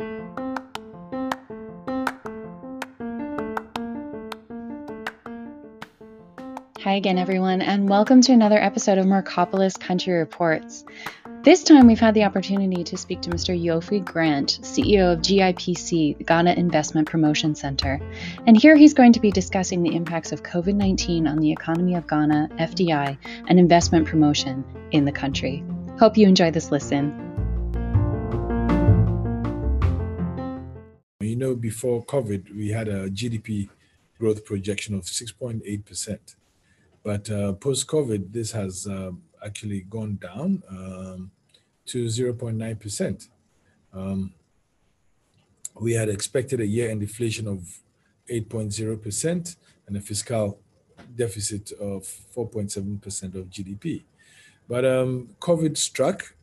Hi again, everyone, and welcome to another episode of Marcopolis Country Reports. This time, we've had the opportunity to speak to Mr. Yofi Grant, CEO of GIPC, the Ghana Investment Promotion Center. And here he's going to be discussing the impacts of COVID 19 on the economy of Ghana, FDI, and investment promotion in the country. Hope you enjoy this listen. Know, before COVID, we had a GDP growth projection of 6.8%. But uh, post COVID, this has uh, actually gone down um, to 0.9%. Um, we had expected a year end inflation of 8.0% and a fiscal deficit of 4.7% of GDP. But um, COVID struck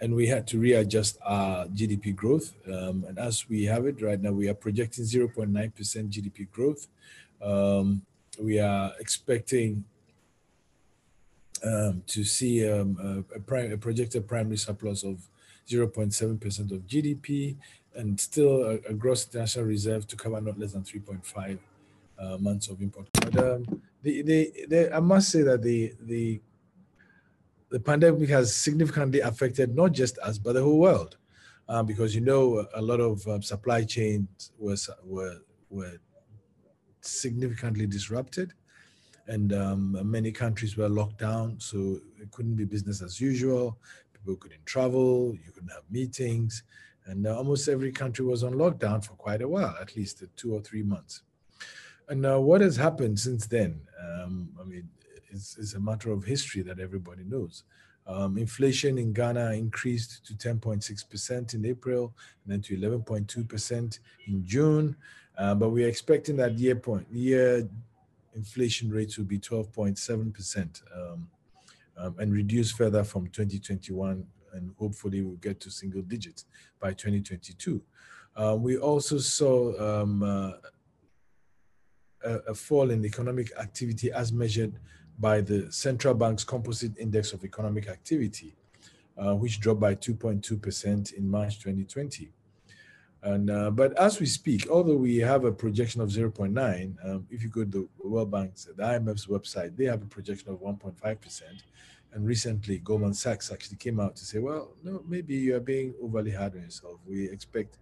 and we had to readjust our GDP growth. Um, and as we have it right now, we are projecting 0.9% GDP growth. Um, we are expecting um, to see um, a, a, a, projected primary surplus of 0.7% of GDP and still a, a, gross international reserve to cover not less than 3.5 uh, months of import. But um, the, the, the, I must say that the, the, the pandemic has significantly affected not just us, but the whole world. Um, because you know a lot of um, supply chains was, were, were significantly disrupted and um, many countries were locked down, so it couldn't be business as usual. People couldn't travel, you couldn't have meetings, and uh, almost every country was on lockdown for quite a while, at least two or three months. And uh, what has happened since then? Um, I mean, it's, a matter of history that everybody knows. Um, inflation in Ghana increased to 10.6% in April, and then to 11.2% in June. Uh, but we're expecting that year point year inflation rates will be 12.7% um, um, and reduce further from 2021 and hopefully we'll get to single digits by 2022. Uh, we also saw um, uh, a, a, fall in economic activity as measured by the central bank's composite index of economic activity, uh, which dropped by 2.2% in March 2020. And uh, but as we speak, although we have a projection of 0.9, um, if you go to the World Bank's, the IMF's website, they have a projection of 1.5 percent. And recently, Goldman Sachs actually came out to say, well, no, maybe you are being overly hard on yourself. We expect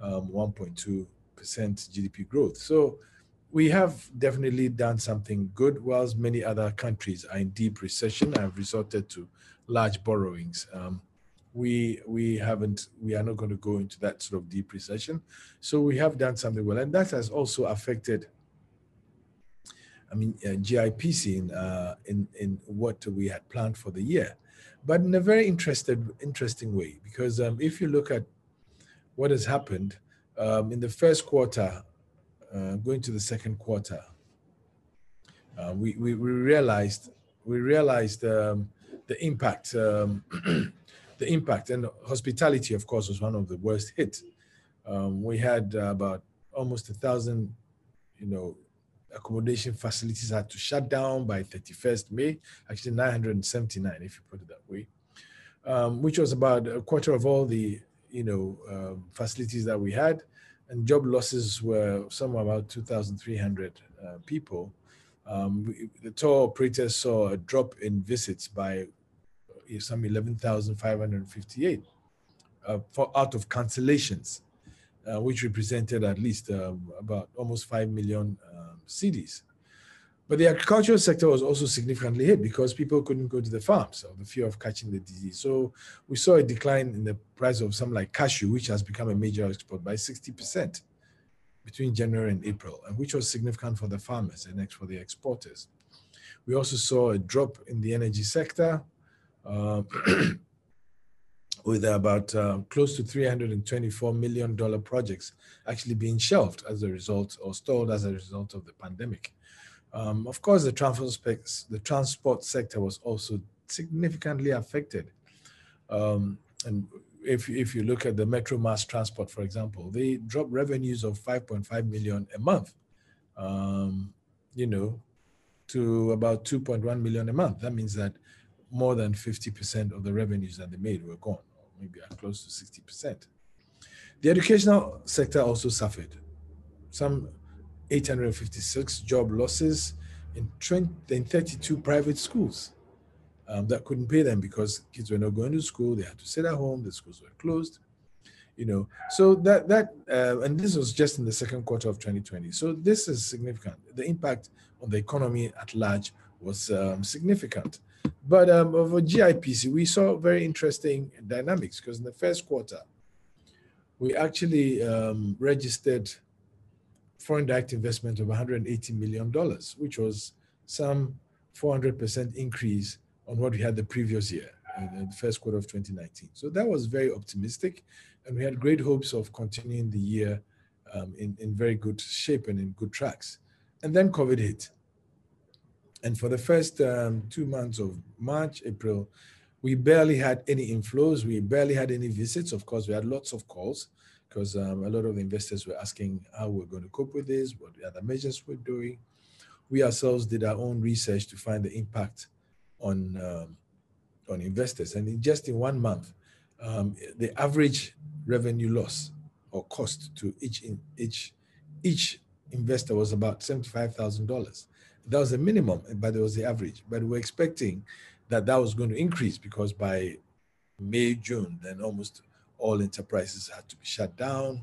um, 1.2 percent GDP growth. So we have definitely done something good, whilst many other countries are in deep recession and have resorted to large borrowings. Um, we we haven't we are not going to go into that sort of deep recession so we have done something well and that has also affected i mean uh, gipc in uh, in in what we had planned for the year but in a very interested interesting way because um, if you look at what has happened um, in the first quarter uh, going to the second quarter uh, we, we we realized we realized um, the impact um, the impact and hospitality, of course, was one of the worst hit. Um, we had about almost a thousand, you know, accommodation facilities had to shut down by 31st May, actually 979, if you put it that way, um, which was about a quarter of all the, you know, um, facilities that we had. And job losses were somewhere about 2,300 uh, people. Um, we, the tour operators saw a drop in visits by some 11,558 uh, for out of cancellations, uh, which represented at least um, about almost 5 million um, cedis. But the agricultural sector was also significantly hit because people couldn't go to the farms of the fear of catching the disease. So we saw a decline in the price of some like cashew, which has become a major export by 60% between January and April, and which was significant for the farmers and for the exporters. We also saw a drop in the energy sector, uh, with about uh, close to $324 million projects actually being shelved as a result or stalled as a result of the pandemic. Um, of course, the transport, the transport sector was also significantly affected. Um, and if, if you look at the Metro Mass Transport, for example, they dropped revenues of 5.5 million a month, um, you know, to about 2.1 million a month. That means that more than 50% of the revenues that they made were gone, or maybe close to 60%. The educational sector also suffered. Some 856 job losses in, 20, in 32 private schools um, that couldn't pay them because kids were not going to school. They had to sit at home. The schools were closed. You know, so that that uh, and this was just in the second quarter of 2020. So this is significant. The impact on the economy at large was um, significant. But um, over GIPC, we saw very interesting dynamics because in the first quarter, we actually um, registered foreign direct investment of 180 million dollars, which was some 400% increase on what we had the previous year, in the first quarter of 2019. So that was very optimistic, and we had great hopes of continuing the year um, in, in very good shape and in good tracks. And then COVID hit. And for the first um, two months of March, April, we barely had any inflows. We barely had any visits. Of course, we had lots of calls because um, a lot of the investors were asking how we're going to cope with this, what the other measures we're doing. We ourselves did our own research to find the impact on um, on investors. And in just in one month, um, the average revenue loss or cost to each in, each each investor was about seventy-five thousand dollars. That was the minimum, but it was the average. But we're expecting that that was going to increase because by May, June, then almost all enterprises had to be shut down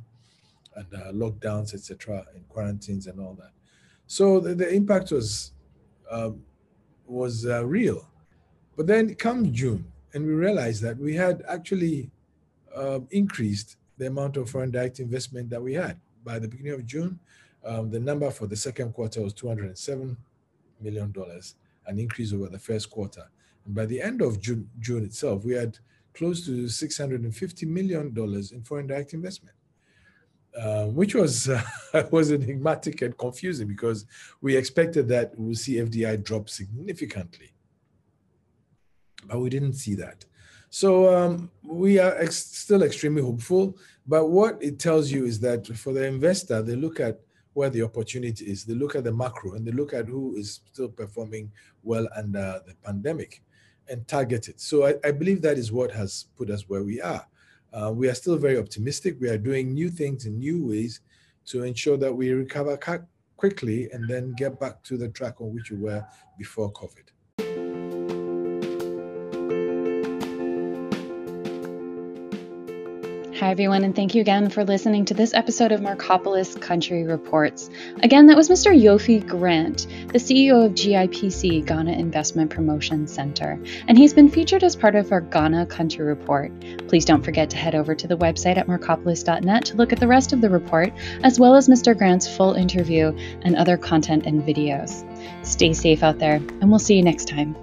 and uh, lockdowns, etc., and quarantines and all that. So the, the impact was um, was uh, real. But then come June, and we realized that we had actually uh, increased the amount of foreign direct investment that we had. By the beginning of June, um, the number for the second quarter was $207 million, an increase over the first quarter. And by the end of June, June itself, we had close to $650 million in foreign direct investment. Uh, which was uh, was enigmatic and confusing because we expected that we'll see FDI drop significantly, but we didn't see that. So um, we are ex- still extremely hopeful. But what it tells you is that for the investor, they look at where the opportunity is. They look at the macro and they look at who is still performing well under the pandemic and target it. So I, I believe that is what has put us where we are. Uh, we are still very optimistic. We are doing new things in new ways to ensure that we recover quickly and then get back to the track on which we were before COVID. Hi, everyone, and thank you again for listening to this episode of Marcopolis Country Reports. Again, that was Mr. Yofi Grant, the CEO of GIPC, Ghana Investment Promotion Center, and he's been featured as part of our Ghana Country Report. Please don't forget to head over to the website at marcopolis.net to look at the rest of the report, as well as Mr. Grant's full interview and other content and videos. Stay safe out there, and we'll see you next time.